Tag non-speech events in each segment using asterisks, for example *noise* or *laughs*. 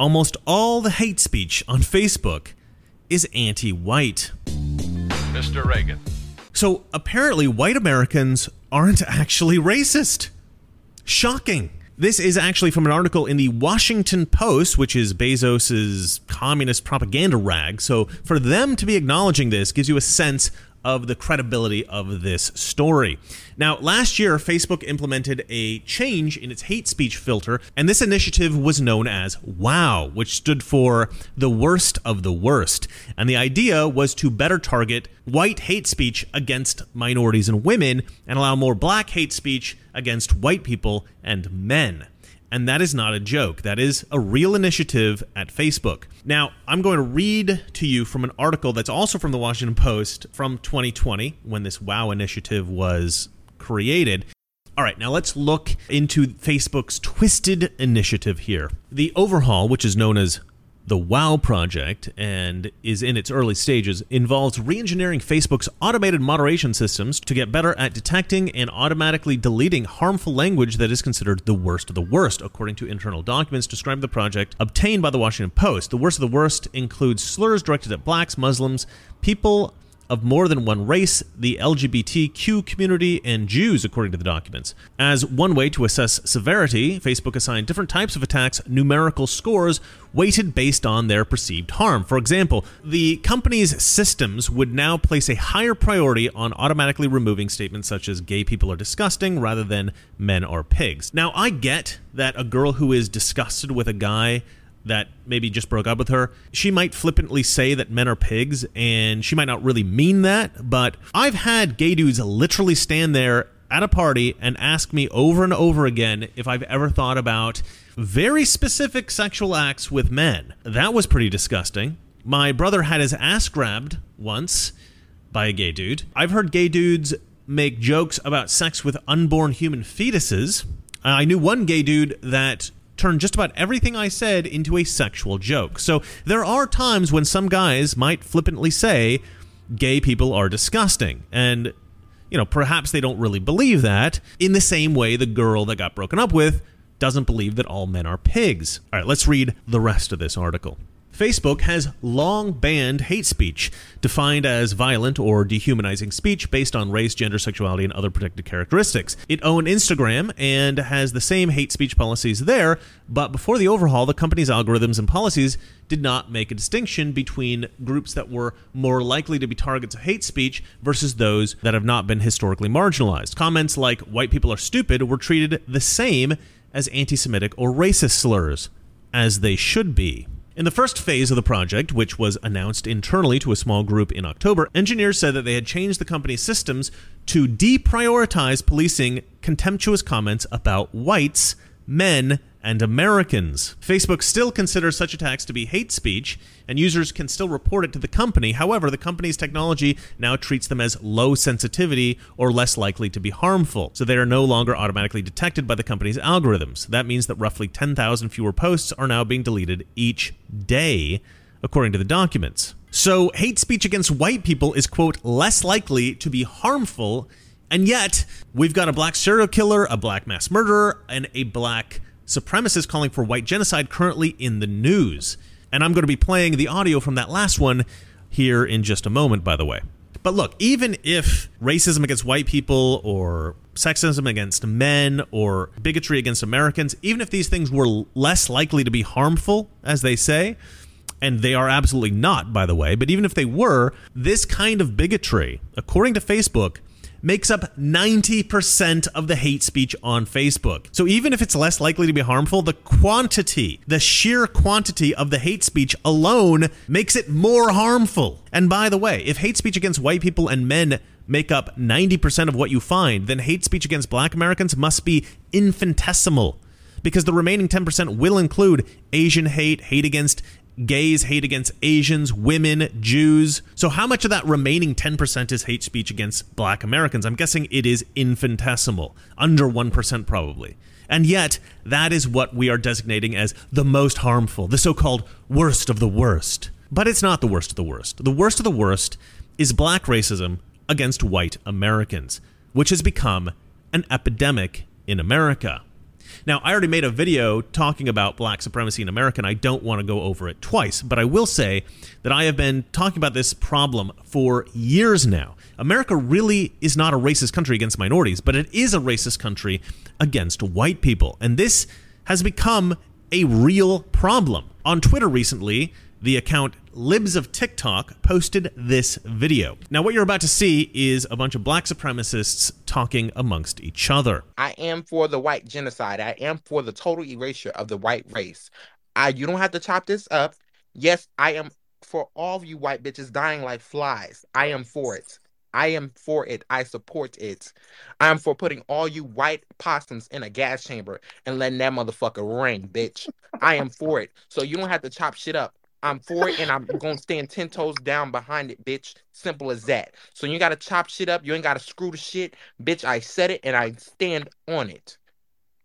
almost all the hate speech on Facebook is anti white. Mr. Reagan. So apparently, white Americans aren't actually racist. Shocking. This is actually from an article in the Washington Post, which is Bezos's communist propaganda rag. So for them to be acknowledging this gives you a sense of the credibility of this story. Now, last year, Facebook implemented a change in its hate speech filter, and this initiative was known as WOW, which stood for the worst of the worst. And the idea was to better target white hate speech against minorities and women and allow more black hate speech against white people and men. And that is not a joke. That is a real initiative at Facebook. Now, I'm going to read to you from an article that's also from the Washington Post from 2020 when this WOW initiative was created. All right, now let's look into Facebook's twisted initiative here. The overhaul, which is known as the WOW project and is in its early stages, involves reengineering Facebook's automated moderation systems to get better at detecting and automatically deleting harmful language that is considered the worst of the worst, according to internal documents describing the project obtained by the Washington Post. The worst of the worst includes slurs directed at blacks, Muslims, people of more than one race, the LGBTQ community, and Jews, according to the documents. As one way to assess severity, Facebook assigned different types of attacks numerical scores weighted based on their perceived harm. For example, the company's systems would now place a higher priority on automatically removing statements such as gay people are disgusting rather than men are pigs. Now, I get that a girl who is disgusted with a guy that maybe just broke up with her, she might flippantly say that men are pigs, and she might not really mean that. But I've had gay dudes literally stand there at a party and ask me over and over again if I've ever thought about very specific sexual acts with men. That was pretty disgusting. My brother had his ass grabbed once by a gay dude. I've heard gay dudes make jokes about sex with unborn human fetuses. I knew one gay dude that turn just about everything I said into a sexual joke. So there are times when some guys might flippantly say gay people are disgusting. And, you know, perhaps they don't really believe that in the same way the girl that got broken up with doesn't believe that all men are pigs. All right, let's read the rest of this article. Facebook has long banned hate speech, defined as violent or dehumanizing speech based on race, gender, sexuality, and other protected characteristics. It owned Instagram and has the same hate speech policies there, but before the overhaul, the company's algorithms and policies did not make a distinction between groups that were more likely to be targets of hate speech versus those that have not been historically marginalized. Comments like white people are stupid were treated the same as anti Semitic or racist slurs, as they should be. In the first phase of the project, which was announced internally to a small group in October, engineers said that they had changed the company's systems to deprioritize policing contemptuous comments about whites, men, and Americans. Facebook still considers such attacks to be hate speech, and users can still report it to the company. However, the company's technology now treats them as low sensitivity or less likely to be harmful, so they are no longer automatically detected by the company's algorithms. That means that roughly 10,000 fewer posts are now being deleted each day, according to the documents. So, hate speech against white people is, quote, less likely to be harmful, and yet we've got a black serial killer, a black mass murderer, and a black supremacists calling for white genocide currently in the news. And I'm going to be playing the audio from that last one here in just a moment, by the way. But look, even if racism against white people or sexism against men or bigotry against Americans, even if these things were less likely to be harmful, as they say, and they are absolutely not, by the way, but even if they were, this kind of bigotry, according to Facebook, makes up 90% of the hate speech on Facebook. So even if it's less likely to be harmful, the quantity, the sheer quantity of the hate speech alone makes it more harmful. And by the way, if hate speech against white people and men make up 90% of what you find, then hate speech against black Americans must be infinitesimal because the remaining 10% will include Asian hate, hate against gays hate against Asians, women, Jews. So, how much of that remaining 10% is hate speech against black Americans? I'm guessing it is infinitesimal, under 1% probably. And yet, that is what we are designating as the most harmful, the so called worst of the worst. But it's not the worst of the worst. The worst of the worst is black racism against white Americans, which has become an epidemic in America. Now, I already made a video talking about black supremacy in America, and I don't want to go over it twice, but I will say that I have been talking about this problem for years now. America really is not a racist country against minorities, but it is a racist country against white people. And this has become a real problem. On Twitter recently, the account Libs of TikTok posted this video. Now, what you're about to see is a bunch of black supremacists talking amongst each other. I am for the white genocide. I am for the total erasure of the white race. I you don't have to chop this up. Yes, I am for all of you white bitches dying like flies. I am for it. I am for it. I support it. I am for putting all you white possums in a gas chamber and letting that motherfucker ring, bitch. I am for it. So you don't have to chop shit up. I'm for it and I'm gonna stand ten toes down behind it, bitch. Simple as that. So you gotta chop shit up, you ain't gotta screw the shit. Bitch, I said it and I stand on it.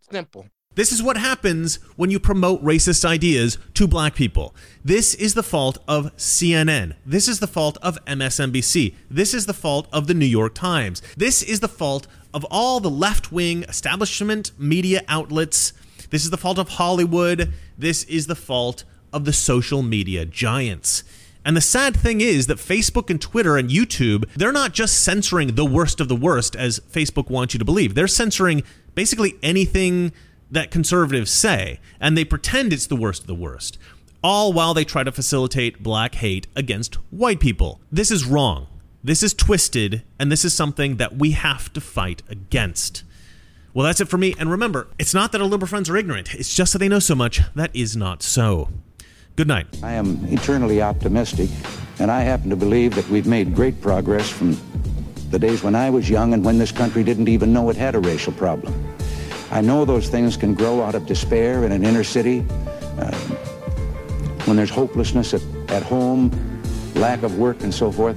Simple. This is what happens when you promote racist ideas to black people. This is the fault of CNN. This is the fault of MSNBC. This is the fault of the New York Times. This is the fault of all the left wing establishment media outlets. This is the fault of Hollywood. This is the fault of the social media giants. And the sad thing is that Facebook and Twitter and YouTube, they're not just censoring the worst of the worst, as Facebook wants you to believe. They're censoring basically anything that conservatives say, and they pretend it's the worst of the worst, all while they try to facilitate black hate against white people. This is wrong. This is twisted, and this is something that we have to fight against. Well, that's it for me. And remember, it's not that our liberal friends are ignorant, it's just that they know so much that is not so. Good night. I am eternally optimistic, and I happen to believe that we've made great progress from the days when I was young and when this country didn't even know it had a racial problem. I know those things can grow out of despair in an inner city, uh, when there's hopelessness at, at home, lack of work, and so forth.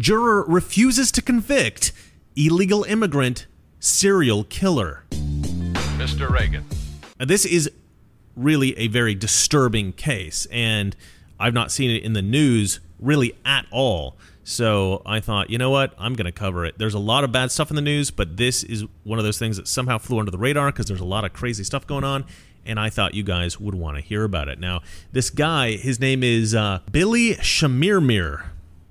Juror refuses to convict illegal immigrant serial killer. Mr. Reagan. Now, this is really a very disturbing case, and I've not seen it in the news really at all. So I thought, you know what? I'm going to cover it. There's a lot of bad stuff in the news, but this is one of those things that somehow flew under the radar because there's a lot of crazy stuff going on. And I thought you guys would want to hear about it. Now, this guy, his name is uh, Billy Chemirmir.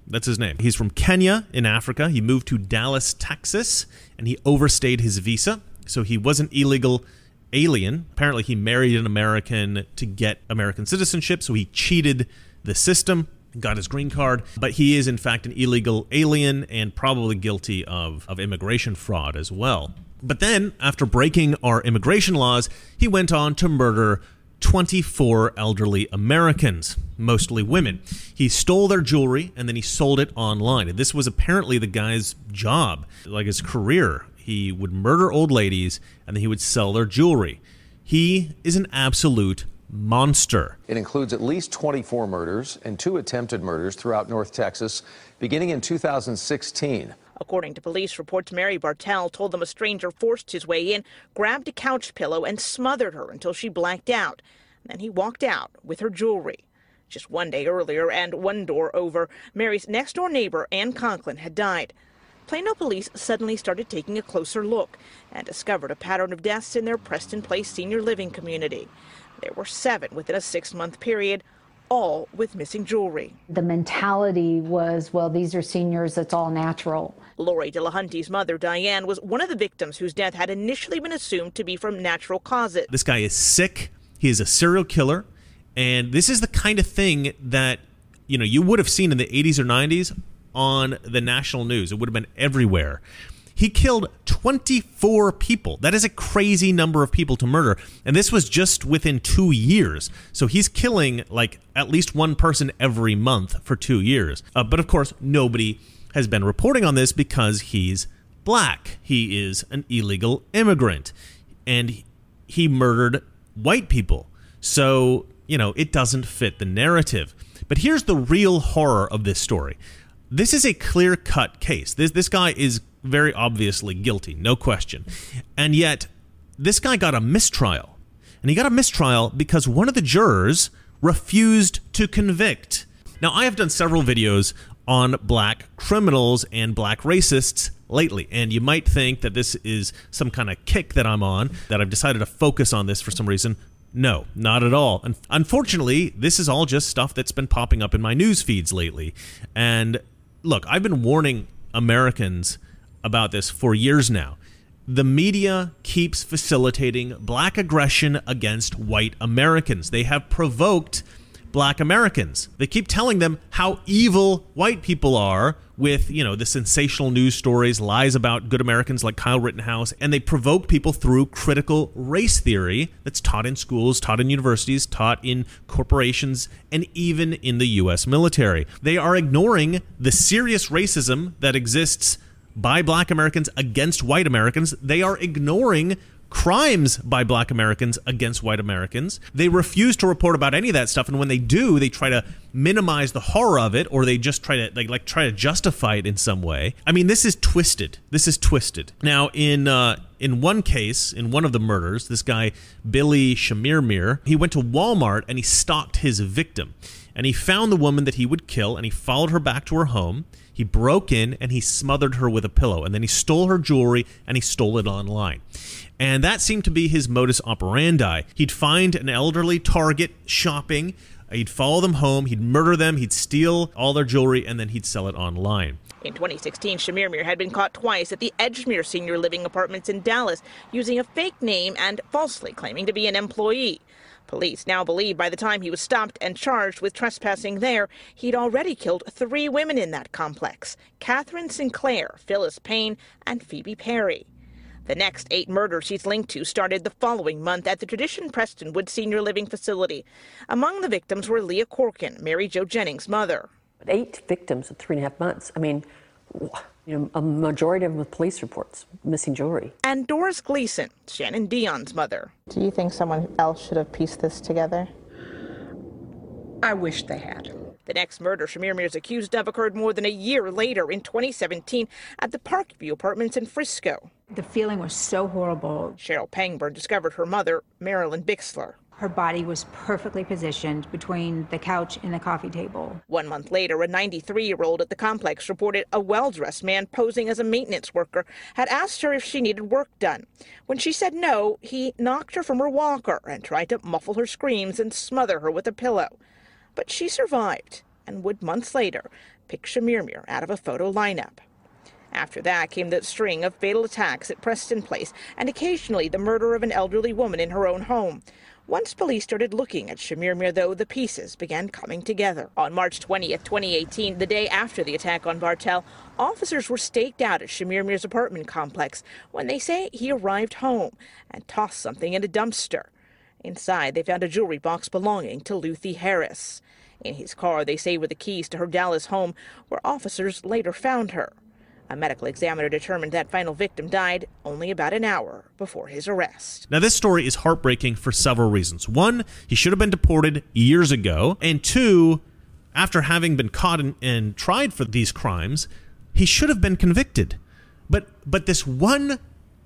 That's his name. He's from Kenya in Africa. He moved to Dallas, Texas, and he overstayed his visa. So he was an illegal alien. Apparently, he married an American to get American citizenship. So he cheated the system, got his green card. But he is, in fact, an illegal alien and probably guilty of, of immigration fraud as well. But then, after breaking our immigration laws, he went on to murder 24 elderly Americans, mostly women. He stole their jewelry and then he sold it online. This was apparently the guy's job, like his career. He would murder old ladies and then he would sell their jewelry. He is an absolute monster. It includes at least 24 murders and two attempted murders throughout North Texas, beginning in 2016. According to police reports, Mary Bartel told them a stranger forced his way in, grabbed a couch pillow, and smothered her until she blacked out. Then he walked out with her jewelry. Just one day earlier and one door over, Mary's next door neighbor, Ann Conklin, had died. Plano police suddenly started taking a closer look and discovered a pattern of deaths in their Preston Place senior living community. There were seven within a six month period, all with missing jewelry. The mentality was, well, these are seniors, it's all natural. Lori Delahunty's mother, Diane, was one of the victims whose death had initially been assumed to be from natural causes. This guy is sick. He is a serial killer. And this is the kind of thing that, you know, you would have seen in the 80s or 90s on the national news. It would have been everywhere. He killed 24 people. That is a crazy number of people to murder. And this was just within two years. So he's killing like at least one person every month for two years. Uh, but of course, nobody has been reporting on this because he's black. He is an illegal immigrant. And he murdered white people. So, you know, it doesn't fit the narrative. But here's the real horror of this story. This is a clear cut case. This this guy is very obviously guilty, no question. And yet this guy got a mistrial. and he got a mistrial because one of the jurors refused to convict. Now, I have done several videos on black criminals and black racists lately, and you might think that this is some kind of kick that I'm on, that I've decided to focus on this for some reason. No, not at all. And unfortunately, this is all just stuff that's been popping up in my news feeds lately. And look, I've been warning Americans about this for years now. The media keeps facilitating black aggression against white Americans. They have provoked black Americans. They keep telling them how evil white people are with, you know, the sensational news stories, lies about good Americans like Kyle Rittenhouse, and they provoke people through critical race theory that's taught in schools, taught in universities, taught in corporations, and even in the US military. They are ignoring the serious racism that exists by black Americans against white Americans. They are ignoring crimes by black Americans against white Americans. They refuse to report about any of that stuff and when they do, they try to minimize the horror of it or they just try to like like try to justify it in some way. I mean, this is twisted. This is twisted. Now, in uh in one case, in one of the murders, this guy Billy Chemirmir, he went to Walmart and he stalked his victim. And he found the woman that he would kill and he followed her back to her home. He broke in and he smothered her with a pillow and then he stole her jewelry and he stole it online. And that seemed to be his modus operandi. He'd find an elderly target shopping, he'd follow them home, he'd murder them, he'd steal all their jewelry, and then he'd sell it online. In 2016, Chemirmir had been caught twice at the Edgemere Senior Living Apartments in Dallas using a fake name and falsely claiming to be an employee. Police now believe by the time he was stopped and charged with trespassing there, he'd already killed three women in that complex Catherine Sinclair, Phyllis Payne, and Phoebe Perry. The next eight murders he's linked to started the following month at the Tradition Prestonwood Senior Living Facility. Among the victims were Leah Corken, Mary Jo Jennings' mother. Eight victims in three and a half months. I mean, you know, a majority of them with police reports, missing jewelry. And Doris Gleason, Shannon Dion's mother. Do you think someone else should have pieced this together? I wish they had. The next murder Chemirmir is accused of occurred more than a year later in 2017 at the Parkview Apartments in Frisco. The feeling was so horrible. Cheryl Pangburn discovered her mother, Marilyn Bixler. Her body was perfectly positioned between the couch and the coffee table. One month later, a 93 year old at the complex reported a well dressed man posing as a maintenance worker had asked her if she needed work done. When she said no, he knocked her from her walker and tried to muffle her screams and smother her with a pillow. But she survived and would months later pick Chemirmir out of a photo lineup. After that came the string of fatal attacks at Preston Place and occasionally the murder of an elderly woman in her own home. Once police started looking at Chemirmir, though, the pieces began coming together. On March 20th, 2018, the day after the attack on Bartel, officers were staked out at Chemirmir's apartment complex when they say he arrived home and tossed something in a dumpster. Inside, they found a jewelry box belonging to Lu Thi Harris. In his car, they say were the keys to her Dallas home, where officers later found her. A medical examiner determined that final victim died only about an hour before his arrest. Now, this story is heartbreaking for several reasons. One, he should have been deported years ago. And two, after having been caught and, and tried for these crimes, he should have been convicted. But but this one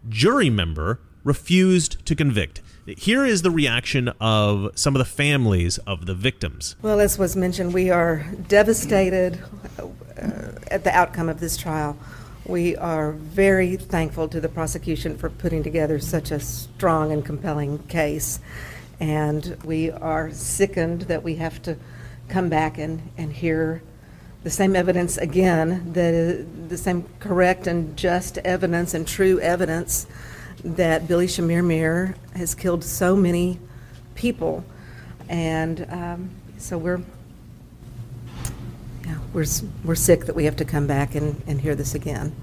jury member refused to convict. Here is the reaction of some of the families of the victims. Well, as was mentioned, we are devastated uh, at the outcome of this trial. We are very thankful to the prosecution for putting together such a strong and compelling case. And we are sickened that we have to come back and, and hear the same evidence again, the, the same correct and just evidence and true evidence that Billy Chemirmir has killed so many people, and um, so we're yeah, we're we're sick that we have to come back and, and hear this again.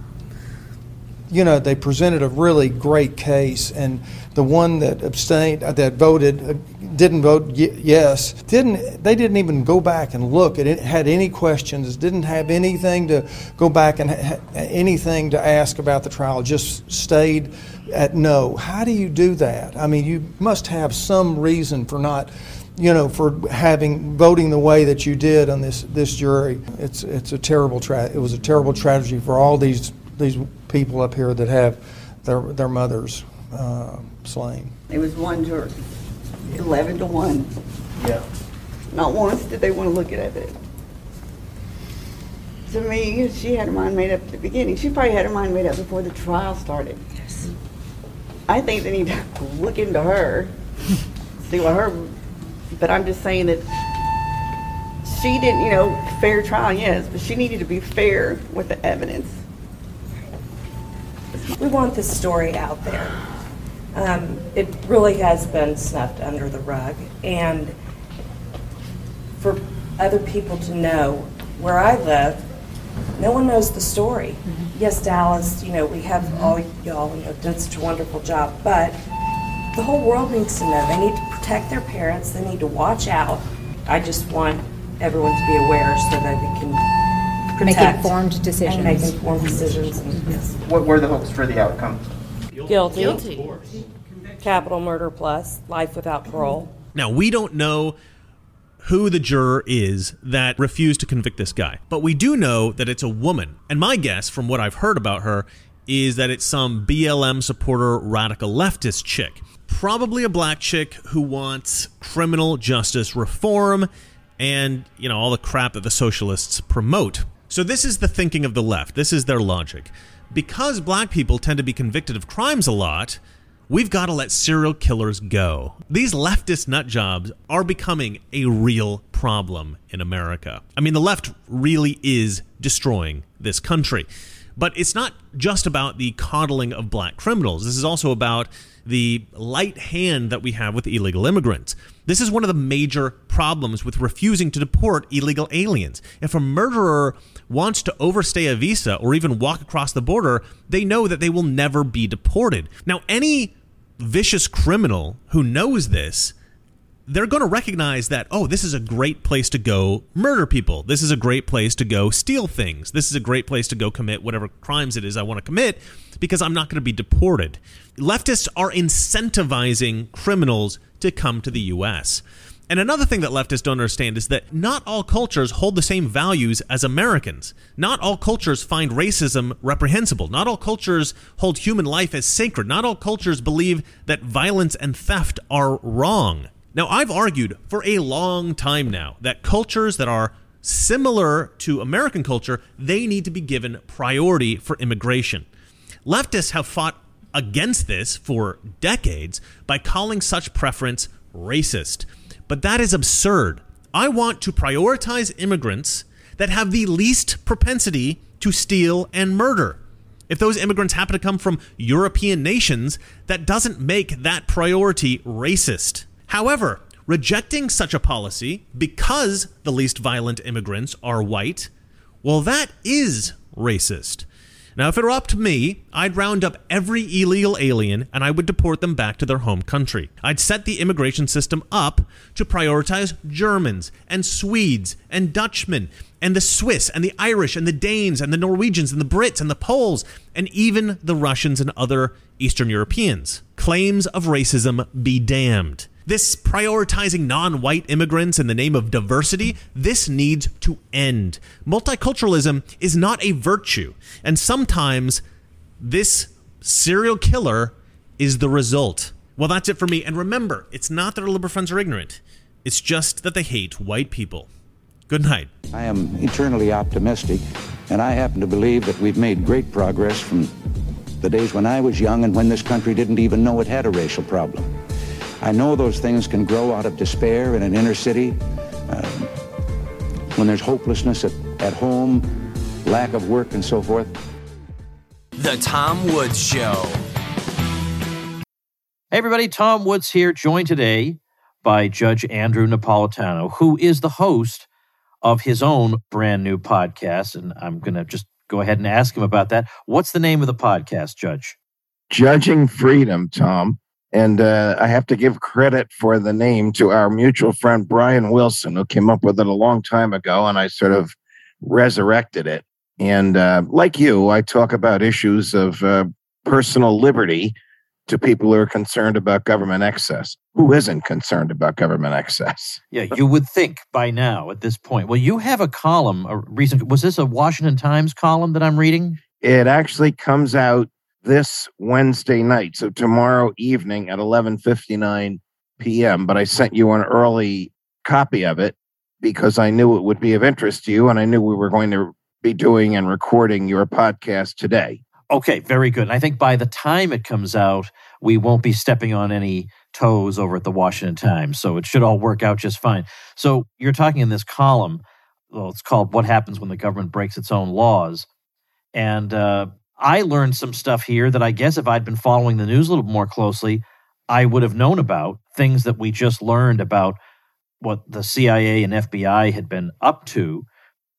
You know, they presented a really great case, and the one that abstained, uh, that voted, uh, didn't vote yes, didn't they didn't even go back and look it, had any questions, didn't have anything to go back and ha- anything to ask about the trial, just stayed at no. How do you do that? I mean, you must have some reason for not you know, for having voting the way that you did on this this jury. It's it's a terrible tra- it was a terrible tragedy for all these these people up here that have their their mothers uh, slain. It was one jury. 11 to 1. Yeah. Not once did they want to look at it. To me, she had her mind made up at the beginning. She probably had her mind made up before the trial started. Yes. I think they need to look into her, see what her. But I'm just saying that she didn't, you know, fair trial, yes, but she needed to be fair with the evidence. We want this story out there. Um, it really has been snuffed under the rug, and for other people to know where I live, no one knows the story. Yes, Dallas, you know, we have all y'all you know, done such a wonderful job, but the whole world needs to know. They need to protect their parents, they need to watch out. I just want everyone to be aware so that they can Make protect informed decisions. And make informed decisions. And, yes. What were the hopes for the outcome? Guilty. Guilty. Capital murder plus life without parole. Now, we don't know who the juror is that refused to convict this guy, but we do know that it's a woman. And my guess, from what I've heard about her, is that it's some BLM supporter, radical leftist chick. Probably a black chick who wants criminal justice reform and, you know, all the crap that the socialists promote. So, this is the thinking of the left. This is their logic. Because black people tend to be convicted of crimes a lot, we've got to let serial killers go. These leftist nut jobs are becoming a real problem in America. I mean, the left really is destroying this country. But it's not just about the coddling of black criminals. This is also about the light hand that we have with illegal immigrants. This is one of the major problems with refusing to deport illegal aliens. If a murderer wants to overstay a visa or even walk across the border, they know that they will never be deported. Now, any vicious criminal who knows this they're going to recognize that, oh, this is a great place to go murder people. This is a great place to go steal things. This is a great place to go commit whatever crimes it is I want to commit because I'm not going to be deported. Leftists are incentivizing criminals to come to the U.S. And another thing that leftists don't understand is that not all cultures hold the same values as Americans. Not all cultures find racism reprehensible. Not all cultures hold human life as sacred. Not all cultures believe that violence and theft are wrong. Now, I've argued for a long time now that cultures that are similar to American culture, they need to be given priority for immigration. Leftists have fought against this for decades by calling such preference racist. But that is absurd. I want to prioritize immigrants that have the least propensity to steal and murder. If those immigrants happen to come from European nations, that doesn't make that priority racist. However, rejecting such a policy because the least violent immigrants are white, well, that is racist. Now, if it were up to me, I'd round up every illegal alien and I would deport them back to their home country. I'd set the immigration system up to prioritize Germans and Swedes and Dutchmen and the Swiss and the Irish and the Danes and the Norwegians and the Brits and the Poles and even the Russians and other Eastern Europeans. Claims of racism be damned. This prioritizing non white immigrants in the name of diversity, this needs to end. Multiculturalism is not a virtue, and sometimes this serial killer is the result. Well, that's it for me. And remember, it's not that our liberal friends are ignorant, it's just that they hate white people. Good night. I am eternally optimistic, and I happen to believe that we've made great progress from the days when I was young and when this country didn't even know it had a racial problem. I know those things can grow out of despair in an inner city, uh, when there's hopelessness at, at home, lack of work, and so forth. The Tom Woods Show. Hey, everybody, Tom Woods here, joined today by Judge Andrew Napolitano, who is the host of his own brand new podcast. And I'm going to just go ahead and ask him about that. What's the name of the podcast, Judge? Judging Freedom, Tom. And uh, I have to give credit for the name to our mutual friend Brian Wilson, who came up with it a long time ago, and I sort of resurrected it. And uh, like you, I talk about issues of uh, personal liberty to people who are concerned about government excess. Who isn't concerned about government excess? Yeah, you would think by now at this point. Well, you have a column, a recent, was this a Washington Times column that I'm reading? It actually comes out this Wednesday night. So tomorrow evening at 11:59 p.m., but I sent you an early copy of it because I knew it would be of interest to you and I knew we were going to be doing and recording your podcast today. Okay, very good. And I think by the time it comes out, we won't be stepping on any toes over at the Washington Times. So it should all work out just fine. So you're talking in this column, well, it's called What Happens When the Government Breaks Its Own Laws. And uh, I learned some stuff here that I guess if I'd been following the news a little more closely, I would have known about things that we just learned about what the CIA and FBI had been up to.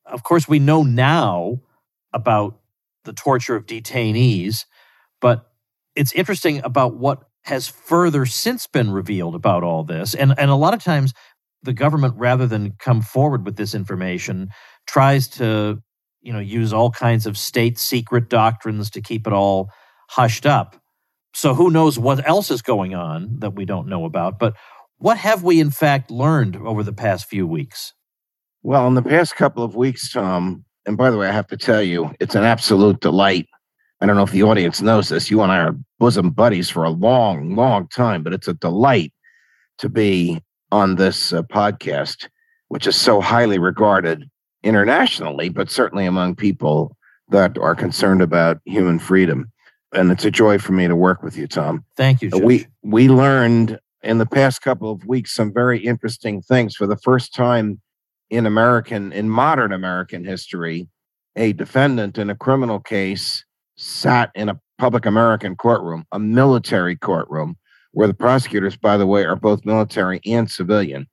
Of course, we know now about the torture of detainees, but it's interesting about what has further since been revealed about all this. And, and a lot of times, the government, rather than come forward with this information, tries to you know use all kinds of state secret doctrines to keep it all hushed up. So who knows what else is going on that we don't know about? But what have we in fact learned over the past few weeks? Well, in the past couple of weeks, Tom, and by the way, I have to tell you, it's an absolute delight. I don't know if the audience knows this. You and I are bosom buddies for a long, long time, but it's a delight to be on this uh, podcast, which is so highly regarded internationally, but certainly among people that are concerned about human freedom. And it's a joy for me to work with you, Tom. Thank you. Judge. We we learned in the past couple of weeks some very interesting things for the first time in American in modern American history. A defendant in a criminal case sat in a public American courtroom, a military courtroom, where the prosecutors, by the way, are both military and civilian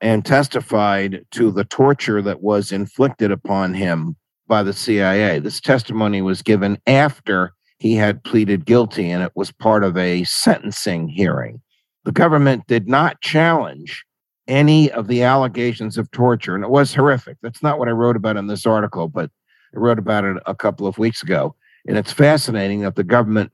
and testified to the torture that was inflicted upon him by the CIA. This testimony was given after he had pleaded guilty and it was part of a sentencing hearing. The government did not challenge any of the allegations of torture, and it was horrific. That's not what I wrote about in this article, but I wrote about it a couple of weeks ago. And it's fascinating that the government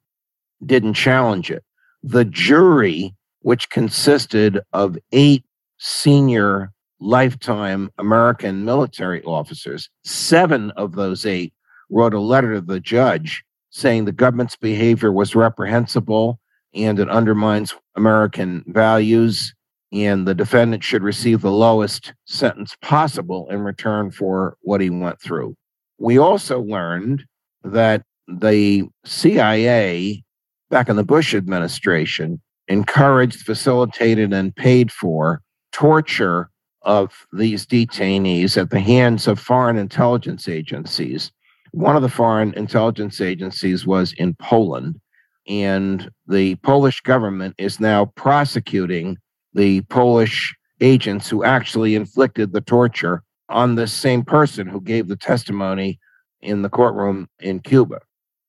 didn't challenge it. The jury, which consisted of eight senior lifetime American military officers. Seven of those eight wrote a letter to the judge saying the government's behavior was reprehensible and it undermines American values, and the defendant should receive the lowest sentence possible in return for what he went through. We also learned that the CIA, back in the Bush administration, encouraged, facilitated, and paid for torture of these detainees at the hands of foreign intelligence agencies. One of the foreign intelligence agencies was in Poland, and the Polish government is now prosecuting the Polish agents who actually inflicted the torture on this same person who gave the testimony in the courtroom in Cuba.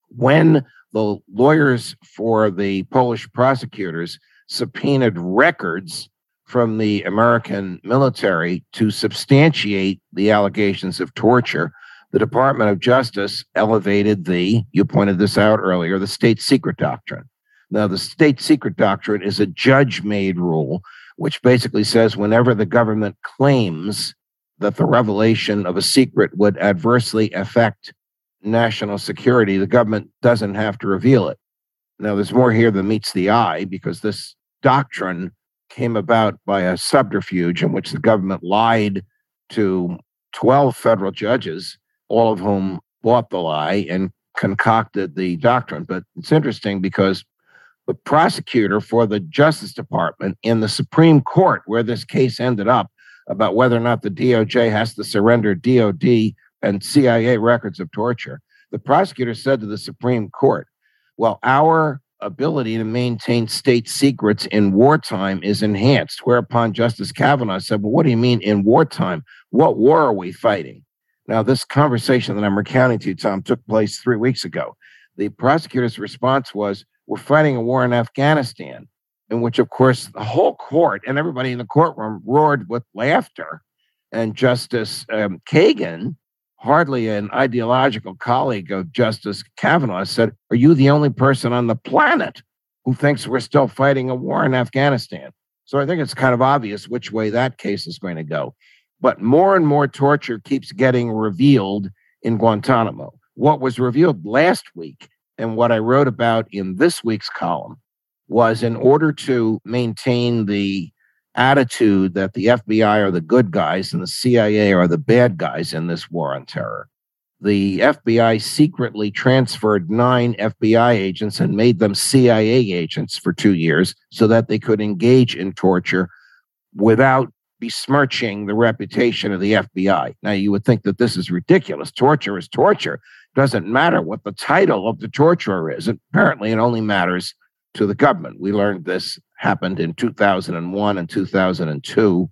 When the lawyers for the Polish prosecutors subpoenaed records from the American military to substantiate the allegations of torture, the Department of Justice elevated the, you pointed this out earlier, the state secret doctrine. Now, the state secret doctrine is a judge made rule, which basically says whenever the government claims that the revelation of a secret would adversely affect national security, the government doesn't have to reveal it. Now, there's more here than meets the eye because this doctrine came about by a subterfuge in which the government lied to 12 federal judges, all of whom bought the lie and concocted the doctrine. But it's interesting because the prosecutor for the Justice Department in the Supreme Court, where this case ended up, about whether or not the DOJ has to surrender DOD and CIA records of torture, the prosecutor said to the Supreme Court, Well, our ability to maintain state secrets in wartime is enhanced. Whereupon Justice Kavanaugh said, Well, what do you mean in wartime? What war are we fighting? Now, this conversation that I'm recounting to you, Tom, took place three weeks ago. The prosecutor's response was, We're fighting a war in Afghanistan, in which, of course, the whole court and everybody in the courtroom roared with laughter. And Justice um, Kagan hardly an ideological colleague of Justice Kavanaugh, said, Are you the only person on the planet who thinks we're still fighting a war in Afghanistan? So I think it's kind of obvious which way that case is going to go. But more and more torture keeps getting revealed in Guantanamo. What was revealed last week and what I wrote about in this week's column was in order to maintain the attitude that the FBI are the good guys and the CIA are the bad guys in this war on terror. The FBI secretly transferred nine FBI agents and made them CIA agents for two years so that they could engage in torture without besmirching the reputation of the FBI. Now, you would think that this is ridiculous. Torture is torture. Doesn't matter what the title of the torturer is. Apparently, it only matters to the government. We learned this happened in 2001 and 2002,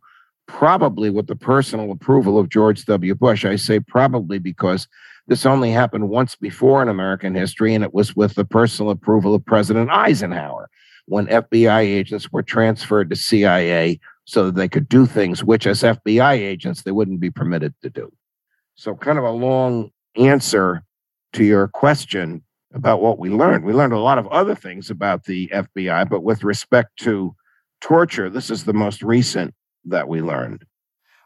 probably with the personal approval of George W. Bush. I say probably because this only happened once before in American history, and it was with the personal approval of President Eisenhower when FBI agents were transferred to CIA so that they could do things which, as FBI agents, they wouldn't be permitted to do. So, kind of a long answer to your question about what we learned. We learned a lot of other things about the FBI, but with respect to torture, this is the most recent that we learned.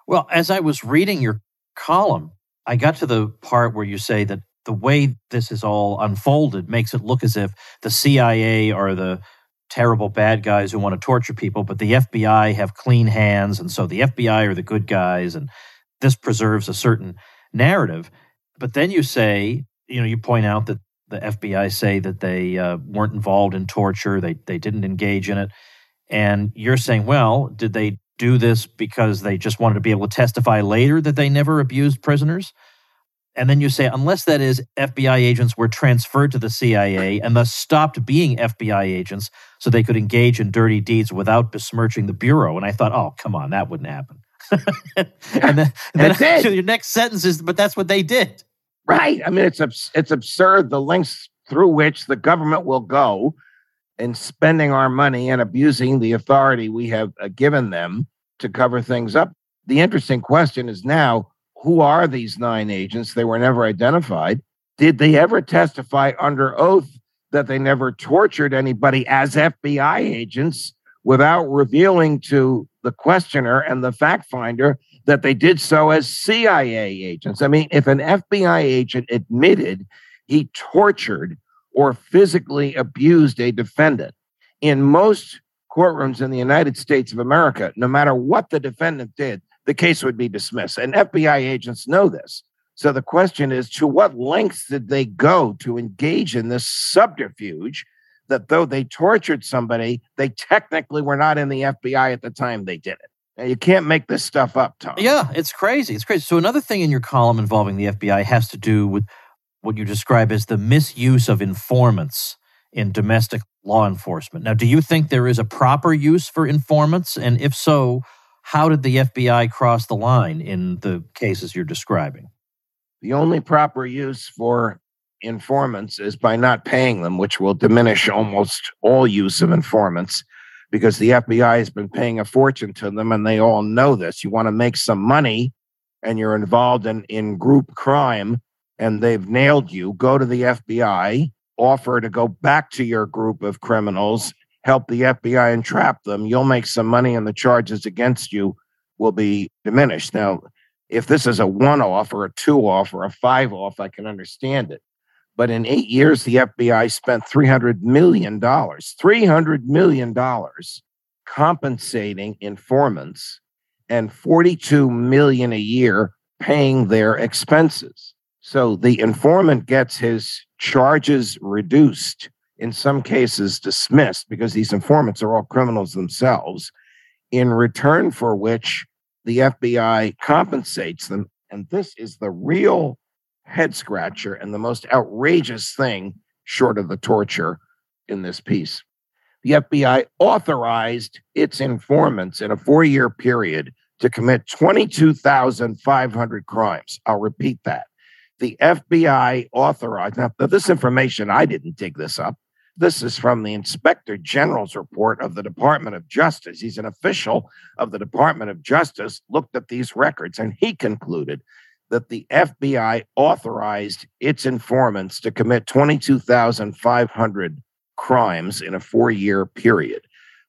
Well, as I was reading your column, I got to the part where you say that the way this is all unfolded makes it look as if the CIA are the terrible bad guys who want to torture people, but the FBI have clean hands, and so the FBI are the good guys, and this preserves a certain narrative. But then you say, you know, you point out that the FBI say that they uh, weren't involved in torture, they they didn't engage in it, and you're saying, well, did they do this because they just wanted to be able to testify later that they never abused prisoners? And then you say, unless that is, FBI agents were transferred to the CIA and thus stopped being FBI agents so they could engage in dirty deeds without besmirching the Bureau. And I thought, oh, come on, that wouldn't happen. *laughs* and then, and then *laughs* your next sentence is, but that's what they did. Right. I mean, it's it's absurd the lengths through which the government will go in spending our money and abusing the authority we have uh, given them to cover things up. The interesting question is now who are these nine agents? They were never identified. Did they ever testify under oath that they never tortured anybody as FBI agents without revealing to the questioner and the fact finder that they did so as CIA agents? I mean, if an FBI agent admitted he tortured or physically abused a defendant. In most courtrooms in the United States of America, no matter what the defendant did, the case would be dismissed. And FBI agents know this. So the question is to what lengths did they go to engage in this subterfuge that though they tortured somebody, they technically were not in the FBI at the time they did it? You can't make this stuff up, Tom. Yeah, it's crazy. It's crazy. So another thing in your column involving the FBI has to do with what you describe as the misuse of informants in domestic law enforcement. Now, do you think there is a proper use for informants? And if so, how did the FBI cross the line in the cases you're describing? The only proper use for informants is by not paying them, which will diminish almost all use of informants because the FBI has been paying a fortune to them and they all know this. You want to make some money and you're involved in, in group crime and they've nailed you, go to the FBI, offer to go back to your group of criminals, help the FBI entrap them. You'll make some money, and the charges against you will be diminished. Now, if this is a one off or a two off or a five off, I can understand it. But in eight years, the FBI spent $300 million, $300 million compensating informants and 42 million a year paying their expenses. So the informant gets his charges reduced, in some cases dismissed, because these informants are all criminals themselves, in return for which the FBI compensates them. And this is the real head scratcher and the most outrageous thing, short of the torture, in this piece. The FBI authorized its informants in a four year period to commit 22,500 crimes. I'll repeat that the FBI authorized. Now, this information, I didn't dig this up. This is from the Inspector General's report of the Department of Justice. He's an official of the Department of Justice, looked at these records, and he concluded that the FBI authorized its informants to commit 22,500 crimes in a four year period.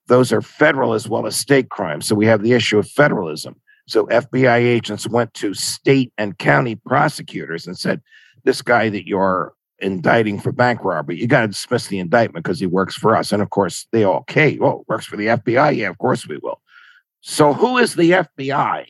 Those are federal as well as state crimes. So we have the issue of federalism. So FBI agents went to state and county prosecutors and said, This guy that you're indicting for bank robbery. You got to dismiss the indictment because he works for us. And of course, they all, okay, oh, works for the FBI. Yeah, of course we will. So, who is the FBI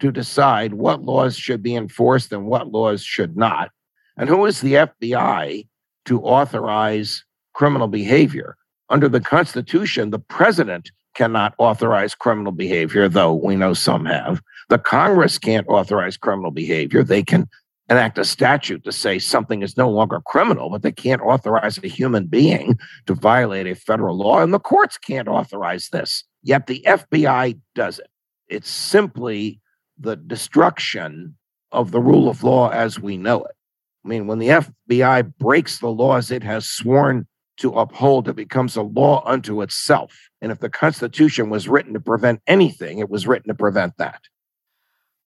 to decide what laws should be enforced and what laws should not? And who is the FBI to authorize criminal behavior? Under the Constitution, the president cannot authorize criminal behavior, though we know some have. The Congress can't authorize criminal behavior. They can enact a statute to say something is no longer criminal, but they can't authorize a human being to violate a federal law, and the courts can't authorize this. Yet the FBI does it. It's simply the destruction of the rule of law as we know it. I mean, when the FBI breaks the laws it has sworn to uphold, it becomes a law unto itself. And if the Constitution was written to prevent anything, it was written to prevent that.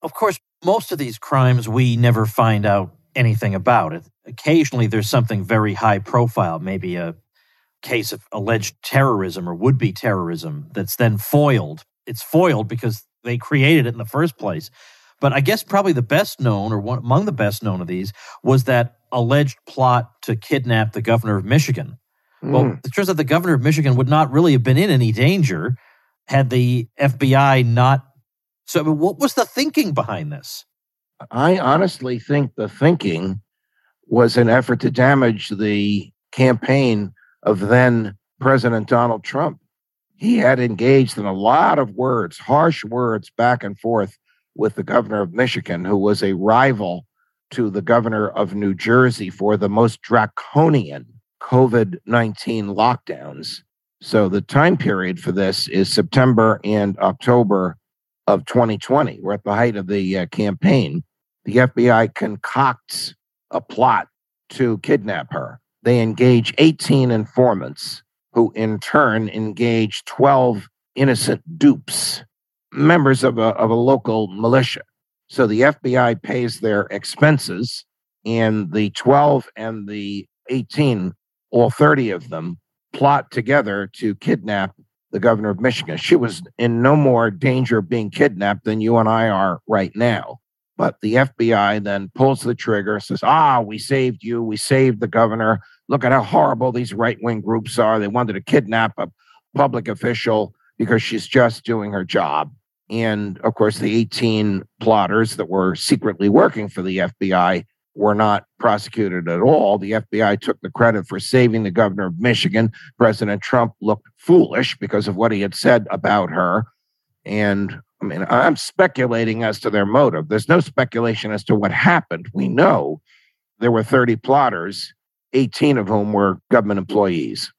Of course, most of these crimes we never find out anything about. It. Occasionally, there's something very high profile, maybe a case of alleged terrorism or would be terrorism that's then foiled. It's foiled because they created it in the first place. But I guess probably the best known, or one among the best known of these, was that alleged plot to kidnap the governor of Michigan. Mm. Well, hmm. it turns out the governor of Michigan would not really have been in any danger had the FBI not. So, what was the thinking behind this? I honestly think the thinking was an effort to damage the campaign of then President Donald Trump. He had engaged in a lot of words, harsh words back and forth with the governor of Michigan, who was a rival to the governor of New Jersey for the most draconian COVID 19 lockdowns. So the time period for this is September and October of 2020. We're at the height of the uh, campaign. The FBI concocts a plot to kidnap her. They engage 18 informants who, in turn, engage 12 innocent dupes members of a, of a local militia. So the FBI pays their expenses, and the 12 and the 18, all 30 of them, plot together to kidnap the governor of Michigan. She was in no more danger of being kidnapped than you and I are right now. But the FBI then pulls the trigger, says, Ah, we saved you. We saved the governor. Look at how horrible these right wing groups are. They wanted to kidnap a public official because she's just doing her job. And of course, the 18 plotters that were secretly working for the FBI were not prosecuted at all. The FBI took the credit for saving the governor of Michigan. President Trump looked foolish because of what he had said about her. And I mean, I'm speculating as to their motive. There's no speculation as to what happened. We know there were 30 plotters, 18 of whom were government employees.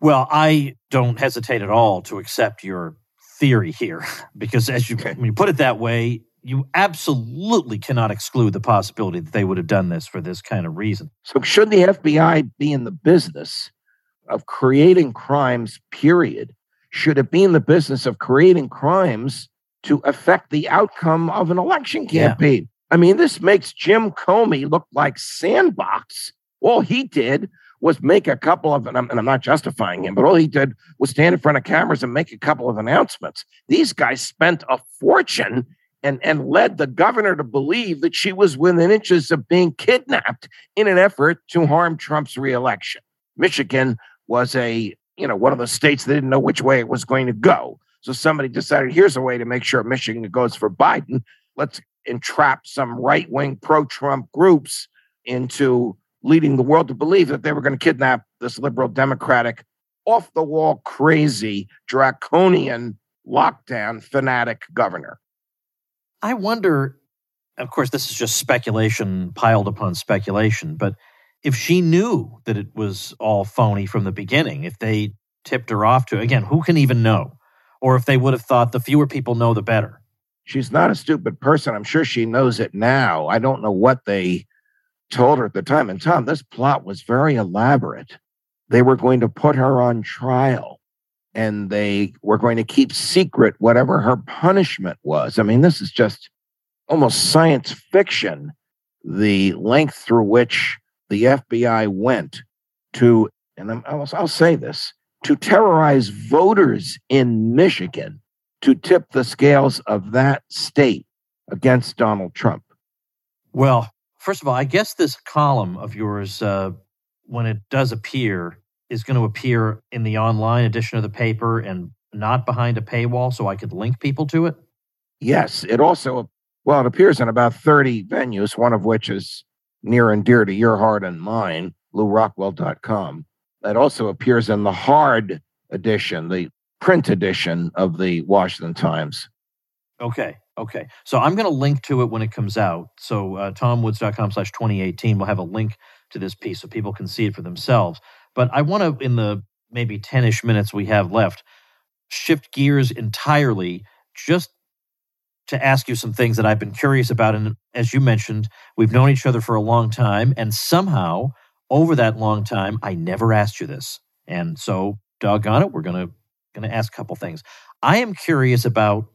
Well, I don't hesitate at all to accept your theory here *laughs* because as you, when you put it that way, you absolutely cannot exclude the possibility that they would have done this for this kind of reason. So, should the FBI be in the business of creating crimes, period? Should it be in the business of creating crimes to affect the outcome of an election campaign? Yeah. I mean, this makes Jim Comey look like Sandbox. All he did was make a couple of, and I'm, and I'm, not justifying him, but all he did was stand in front of cameras and make a couple of announcements. These guys spent a fortune and, and led the governor to believe that she was within inches of being kidnapped in an effort to harm Trump's reelection. Michigan was a, you know, one of the states that didn't know which way it was going to go. So somebody decided here's a way to make sure Michigan goes for Biden. Let's entrap some right wing pro Trump groups into leading the world to believe that they were going to kidnap this liberal democratic off the wall crazy draconian lockdown fanatic governor. I wonder of course this is just speculation piled upon speculation but if she knew that it was all phony from the beginning if they tipped her off to again who can even know? Or if they would have thought the fewer people know the better? She's not a stupid person. I'm sure she knows it now. I don't know what they told her at the time, and Tom, this plot was very elaborate. They were going to put her on trial and they were going to keep secret whatever her punishment was. I mean, this is just almost science fiction, the length through which the FBI went to, and I'll, I'll say this, to terrorize voters in Michigan to tip the scales of that state against Donald Trump. Well, first of all, I guess this column of yours, uh, when it does appear, is going to appear in the online edition of the paper and not behind a paywall, so I could link people to it. Yes, it also well, it appears in about 30 venues, one of which is near and dear to your heart and mine, lewrockwell.com. It also appears in the hard edition, the print edition of the Washington Times. Okay. Okay. So I'm going to link to it when it comes out. So uh, tomwoods.com slash 2018 will have a link to this piece so people can see it for themselves. But I want to, in the maybe 10 ish minutes we have left, shift gears entirely just to ask you some things that I've been curious about. And as you mentioned, we've known each other for a long time. And somehow, over that long time, I never asked you this. And so, doggone it, we're going to going to ask a couple things. I am curious about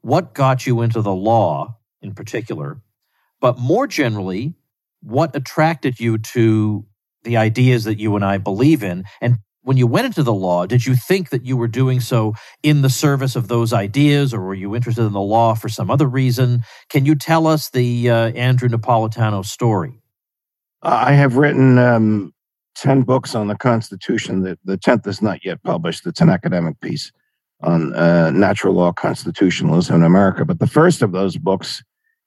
what got you into the law in particular, but more generally, what attracted you to the ideas that you and I believe in? And when you went into the law, did you think that you were doing so in the service of those ideas, or were you interested in the law for some other reason? Can you tell us the uh, Andrew Napolitano story? I have written um, 10 books on the Constitution. The, the 10th is not yet published, it's an academic piece on uh, natural law constitutionalism in America. But the first of those books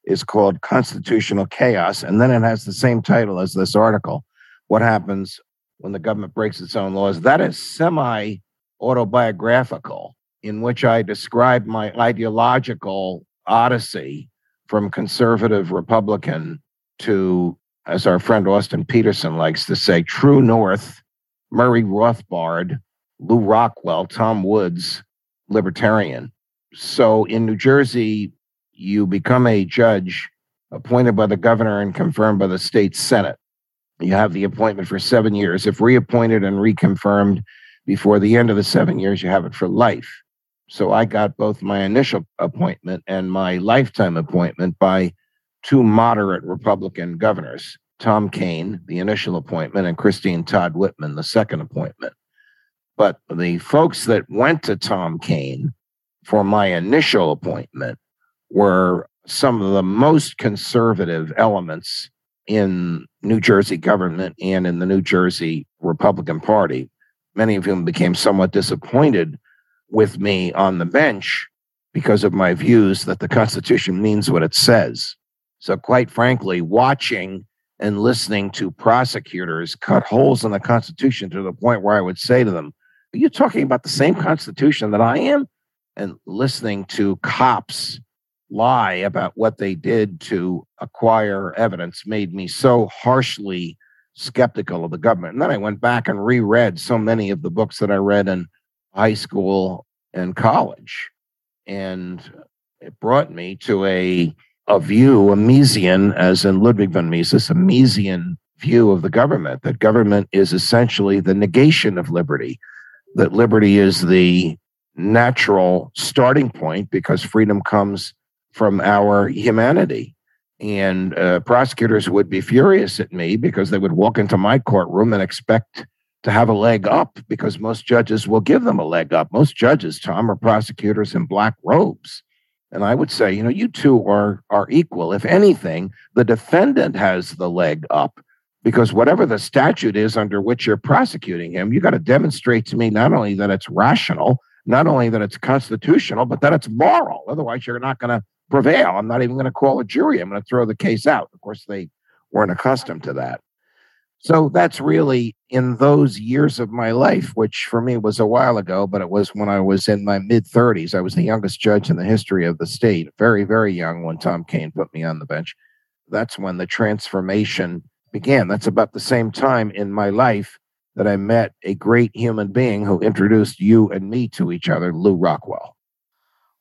is called Constitutional Chaos, and then it has the same title as this article What Happens When the Government Breaks Its Own Laws. That is semi autobiographical, in which I describe my ideological odyssey from conservative Republican to, as our friend Austin Petersen likes to say, true north, Murray Rothbard, Lew Rockwell, Tom Woods, libertarian. So in New Jersey, you become a judge appointed by the governor and confirmed by the state senate. You have the appointment for seven years. If reappointed and reconfirmed before the end of the seven years, you have it for life. So I got both my initial appointment and my lifetime appointment by two moderate Republican governors, Tom Kean, the initial appointment, and Christine Todd Whitman, the second appointment. But the folks that went to Tom Kean for my initial appointment were some of the most conservative elements in New Jersey government and in the New Jersey Republican Party, many of whom became somewhat disappointed with me on the bench because of my views that the Constitution means what it says. So, quite frankly, watching and listening to prosecutors cut holes in the Constitution to the point where I would say to them, Are you talking about the same Constitution that I am? And listening to cops lie about what they did to acquire evidence made me so harshly skeptical of the government. And then I went back and reread so many of the books that I read in high school and college. And it brought me to a, a view, a Misesian, as in Ludwig von Mises, a Misesian view of the government, that government is essentially the negation of liberty, that liberty is the natural starting point because freedom comes from our humanity. And uh, prosecutors would be furious at me because they would walk into my courtroom and expect to have a leg up because most judges will give them a leg up. Most judges, Tom, are prosecutors in black robes. And I would say, you know, you two are are equal. If anything, the defendant has the leg up because whatever the statute is under which you're prosecuting him, you got to demonstrate to me not only that it's rational, not only that it's constitutional, but that it's moral. Otherwise, you're not going to prevail. I'm not even going to call a jury. I'm going to throw the case out. Of course, they weren't accustomed to that. So that's really in those years of my life, which for me was a while ago, but it was when I was in my mid 30s. I was the youngest judge in the history of the state, very, very young when Tom Kean put me on the bench. That's when the transformation began. That's about the same time in my life that I met a great human being who introduced you and me to each other, Lew Rockwell.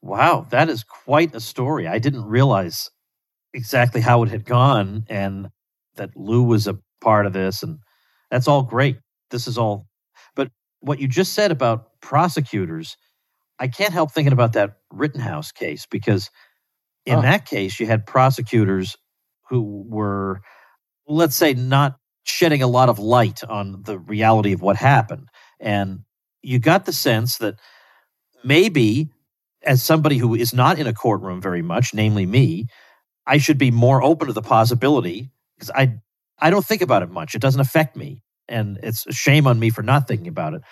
Wow, that is quite a story. I didn't realize exactly how it had gone and that Lew was a part of this. And that's all great. This is all. But what you just said about prosecutors, I can't help thinking about that Rittenhouse case because in oh. that case, you had prosecutors who were, let's say, not shedding a lot of light on the reality of what happened. And you got the sense that maybe as somebody who is not in a courtroom very much, namely me, I should be more open to the possibility because I I don't think about it much. It doesn't affect me, and it's a shame on me for not thinking about it.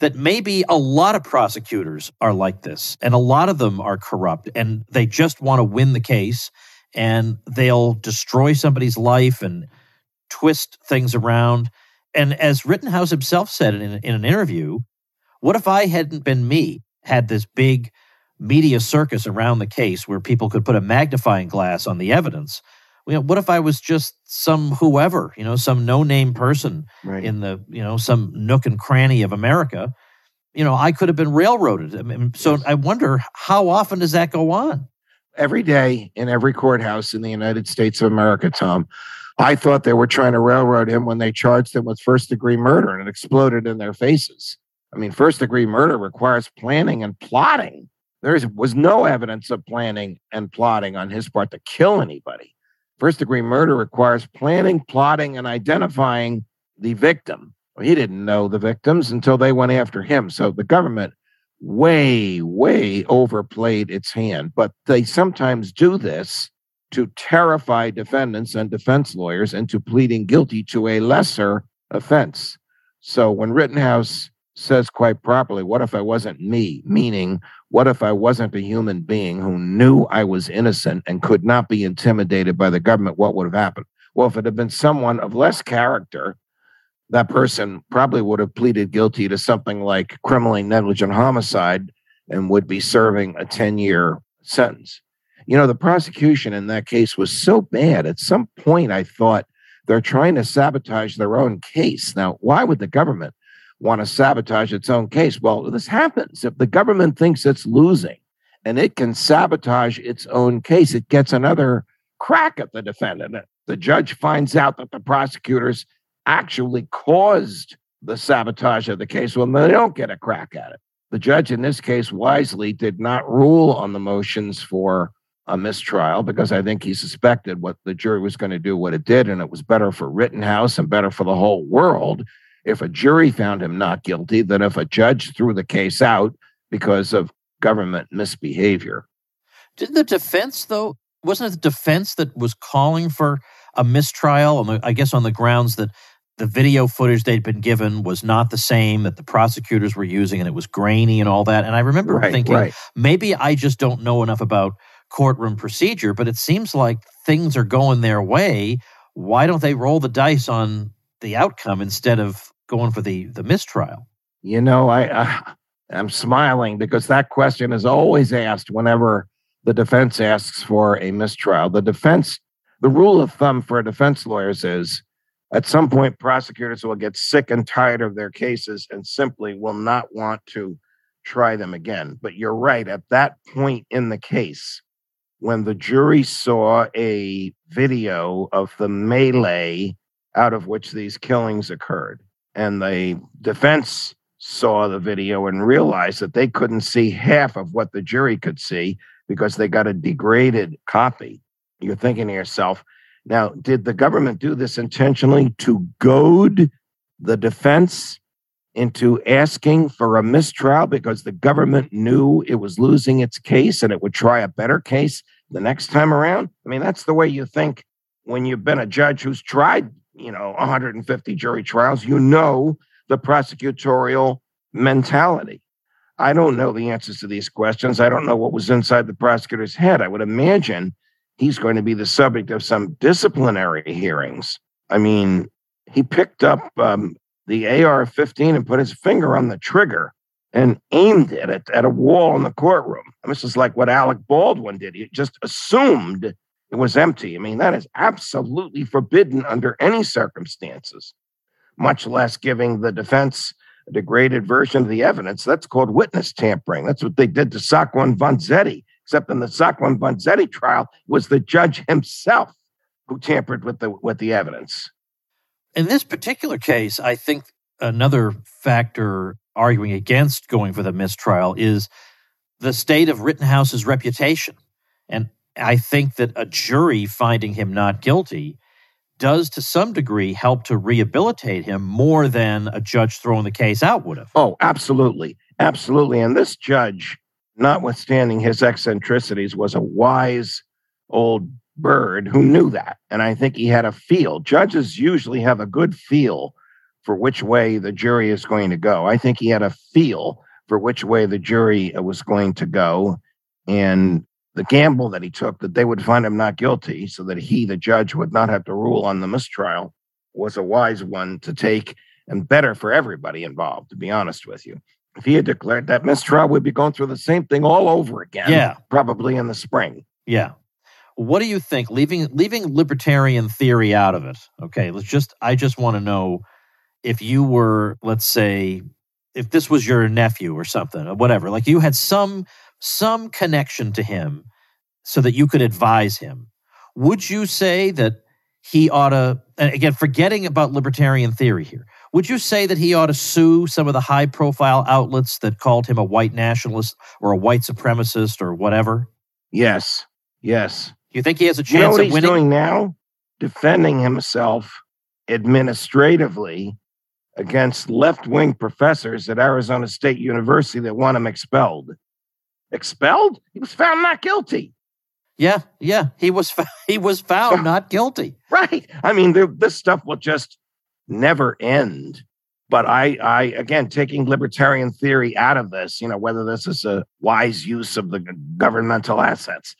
That maybe a lot of prosecutors are like this, and a lot of them are corrupt, and they just want to win the case, and they'll destroy somebody's life and twist things around. And as Rittenhouse himself said in, in an interview, what if I hadn't been me, had this big media circus around the case where people could put a magnifying glass on the evidence? You know, what if I was just some whoever, you know, some no-name person Right. in the, you know, some nook and cranny of America? You know, I could have been railroaded. I mean, so I wonder how often does that go on? every day in every courthouse in the United States of America, Tom. I thought they were trying to railroad him when they charged him with first degree murder and it exploded in their faces. I mean, first degree murder requires planning and plotting. There was no evidence of planning and plotting on his part to kill anybody. First degree murder requires planning, plotting, and identifying the victim. Well, he didn't know the victims until they went after him. So the government way, way overplayed its hand. But they sometimes do this to terrify defendants and defense lawyers into pleading guilty to a lesser offense. So when Rittenhouse says quite properly, What if I wasn't me? Meaning, what if I wasn't a human being who knew I was innocent and could not be intimidated by the government? What would have happened? Well, if it had been someone of less character, that person probably would have pleaded guilty to something like criminally negligent homicide and would be serving a 10 year sentence. You know, the prosecution in that case was so bad. At some point, I thought they're trying to sabotage their own case. Now, why would the government want to sabotage its own case? Well, this happens. If the government thinks it's losing and it can sabotage its own case, it gets another crack at the defendant. The judge finds out that the prosecutors actually caused the sabotage of the case, well, they don't get a crack at it. The judge in this case wisely did not rule on the motions for a mistrial because I think he suspected what the jury was going to do, what it did, and it was better for Rittenhouse and better for the whole world if a jury found him not guilty than if a judge threw the case out because of government misbehavior. Didn't the defense, though, wasn't it the defense that was calling for a mistrial? On the, I guess on the grounds that the video footage they'd been given was not the same that the prosecutors were using and it was grainy and all that. And I remember Right, thinking, right. maybe I just don't know enough about courtroom procedure, but it seems like things are going their way. Why don't they roll the dice on the outcome instead of going for the, the mistrial? You know, I, I I'm smiling because that question is always asked whenever the defense asks for a mistrial. The defense, the rule of thumb for defense lawyers is at some point prosecutors will get sick and tired of their cases and simply will not want to try them again. But you're right, at that point in the case, when the jury saw a video of the melee out of which these killings occurred, and the defense saw the video and realized that they couldn't see half of what the jury could see because they got a degraded copy. You're thinking to yourself, now, did the government do this intentionally to goad the defense into asking for a mistrial because the government knew it was losing its case and it would try a better case the next time around? I mean, that's the way you think when you've been a judge who's tried, you know, 150 jury trials. You know the prosecutorial mentality. I don't know the answers to these questions. I don't know what was inside the prosecutor's head. I would imagine he's going to be the subject of some disciplinary hearings. I mean, he picked up um, the AR 15 and put his finger on the trigger and aimed it at, at a wall in the courtroom. And this is like what Alec Baldwin did. He just assumed it was empty. I mean, that is absolutely forbidden under any circumstances, much less giving the defense a degraded version of the evidence. That's called witness tampering. That's what they did to Sacco and Vanzetti, except in the Sacco and Vanzetti trial was the judge himself who tampered with the with the evidence. In this particular case, I think another factor arguing against going for the mistrial is the state of Rittenhouse's reputation. And I think that a jury finding him not guilty does to some degree help to rehabilitate him more than a judge throwing the case out would have. Oh, absolutely. Absolutely. And this judge, notwithstanding his eccentricities, was a wise old bird who knew that. And I think he had a feel. Judges usually have a good feel for which way the jury is going to go. I think he had a feel for which way the jury was going to go. And the gamble that he took that they would find him not guilty so that he, the judge, would not have to rule on the mistrial was a wise one to take and better for everybody involved, to be honest with you. If he had declared that mistrial, we'd be going through the same thing all over again. Yeah. Probably in the spring. Yeah. What do you think? Leaving leaving libertarian theory out of it. Okay, let's just I just want to know if you were, let's say, if this was your nephew or something, or whatever, like you had some some connection to him so that you could advise him. Would you say that he ought to and again forgetting about libertarian theory here would you say that he ought to sue some of the high profile outlets that called him a white nationalist or a white supremacist or whatever Yes. Yes. You think he has a You know chance what of he's winning doing now? Defending himself administratively against left wing professors at Arizona State University that want him expelled. Expelled? He was found not guilty. yeah yeah he was *laughs* he was found *laughs* not guilty Right. I mean, this stuff will just never end. But I, I, again, taking libertarian theory out of this, you know, whether this is a wise use of the governmental assets,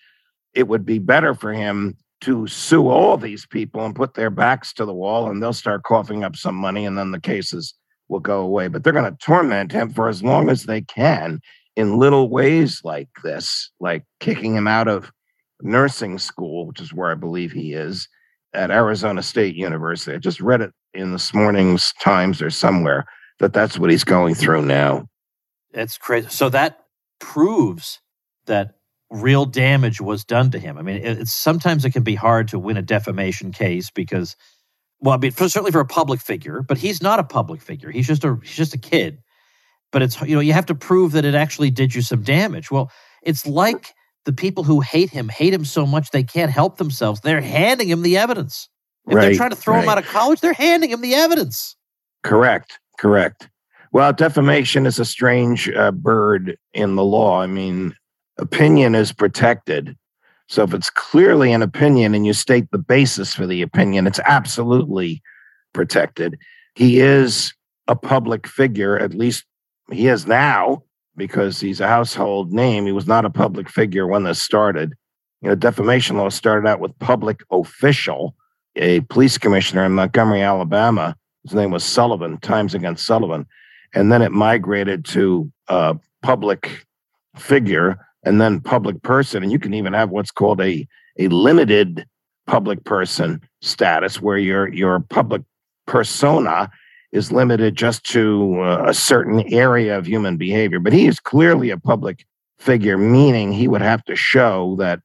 it would be better for him to sue all these people and put their backs to the wall and they'll start coughing up some money and then the cases will go away. But they're going to torment him for as long as they can in little ways like this, like kicking him out of nursing school, which is where I believe he is at Arizona State University. I just read it in this morning's Times or somewhere that that's what he's going through now. It's crazy. So that proves that real damage was done to him. I mean, it, it's sometimes it can be hard to win a defamation case because, well, I mean, for, certainly for a public figure, but he's not a public figure. He's just a he's just a kid. But it's you know you have to prove that it actually did you some damage. Well, it's like the people who hate him hate him so much they can't help themselves. They're handing him the evidence. If they're trying to throw him out of college, they're handing him the evidence. Correct. Correct. Well, defamation is a strange uh, bird in the law. I mean, opinion is protected. So if it's clearly an opinion and you state the basis for the opinion, it's absolutely protected. He is a public figure, at least he is now because he's a household name. He was not a public figure when this started. You know, defamation law started out with public official, a police commissioner in Montgomery, Alabama. His name was Sullivan, Times Against Sullivan. And then it migrated to uh, public figure and then public person. And you can even have what's called a, a limited public person status where your, your public persona is limited just to uh, a certain area of human behavior. But he is clearly a public figure, meaning he would have to show that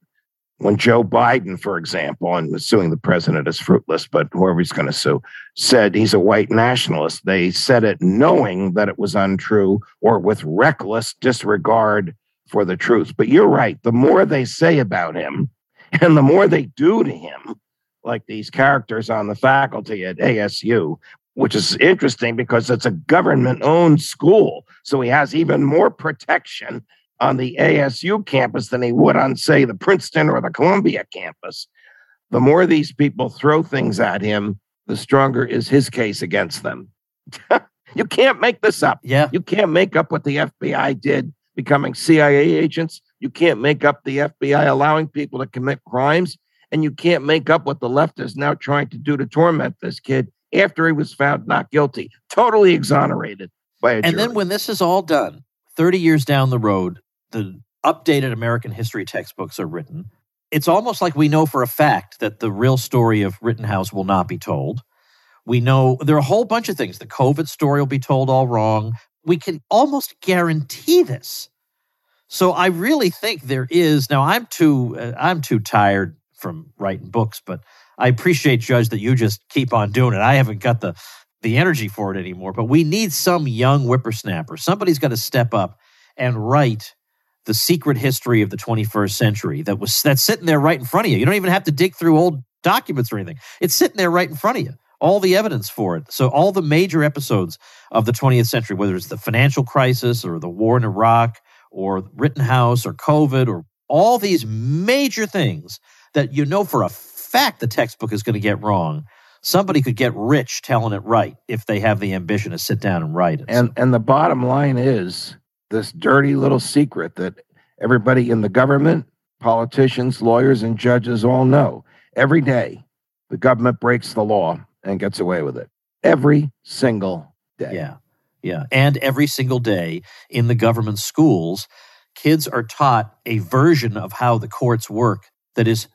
when Joe Biden, for example, and suing the president is fruitless, but whoever he's going to sue, said he's a white nationalist, they said it knowing that it was untrue or with reckless disregard for the truth. But you're right. The more they say about him *laughs* and the more they do to him, like these characters on the faculty at ASU, which is interesting because it's a government owned school. So he has even more protection on the ASU campus than he would on, say, the Princeton or the Columbia campus. The more these people throw things at him, the stronger is his case against them. *laughs* you can't make this up. Yeah. You can't make up what the FBI did becoming CIA agents. You can't make up the FBI allowing people to commit crimes. And you can't make up what the left is now trying to do to torment this kid after he was found not guilty, totally exonerated by a And jury. then when this is all done, 30 years down the road, the updated American history textbooks are written. It's almost like we know for a fact that the real story of Rittenhouse will not be told. We know there are a whole bunch of things. The COVID story will be told all wrong. We can almost guarantee this. So I really think there is now. I'm too uh, I'm too tired from writing books, but I appreciate Judge that you just keep on doing it. I haven't got the the energy for it anymore. But we need some young whippersnapper. Somebody's got to step up and write the secret history of the 21st century that was that's sitting there right in front of you. You don't even have to dig through old documents or anything. It's sitting there right in front of you. All the evidence for it. So all the major episodes of the 20th century, whether it's the financial crisis or the war in Iraq or Rittenhouse or COVID or all these major things that you know for a fact the textbook is going to get wrong, somebody could get rich telling it right if they have the ambition to sit down and write it. And and the bottom line is this dirty little secret that everybody in the government, politicians, lawyers, and judges all know. Every day, the government breaks the law and gets away with it. Every single day. Yeah. Yeah. And every single day in the government schools, kids are taught a version of how the courts work that is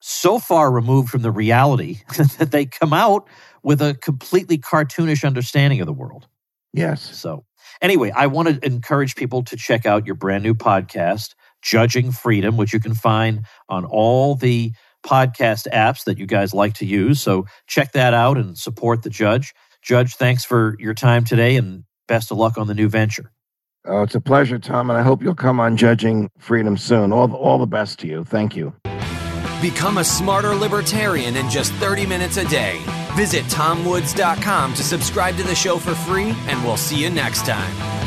so far removed from the reality *laughs* that they come out with a completely cartoonish understanding of the world. Yes. So, anyway, I want to encourage people to check out your brand new podcast, Judging Freedom, which you can find on all the podcast apps that you guys like to use. So, check that out and support the judge. Judge, thanks for your time today and best of luck on the new venture. Oh, it's a pleasure, Tom, and I hope you'll come on Judging Freedom soon. All, all the best to you. Thank you. Become a smarter libertarian in just 30 minutes a day. Visit tomwoods.com to subscribe to the show for free, and we'll see you next time.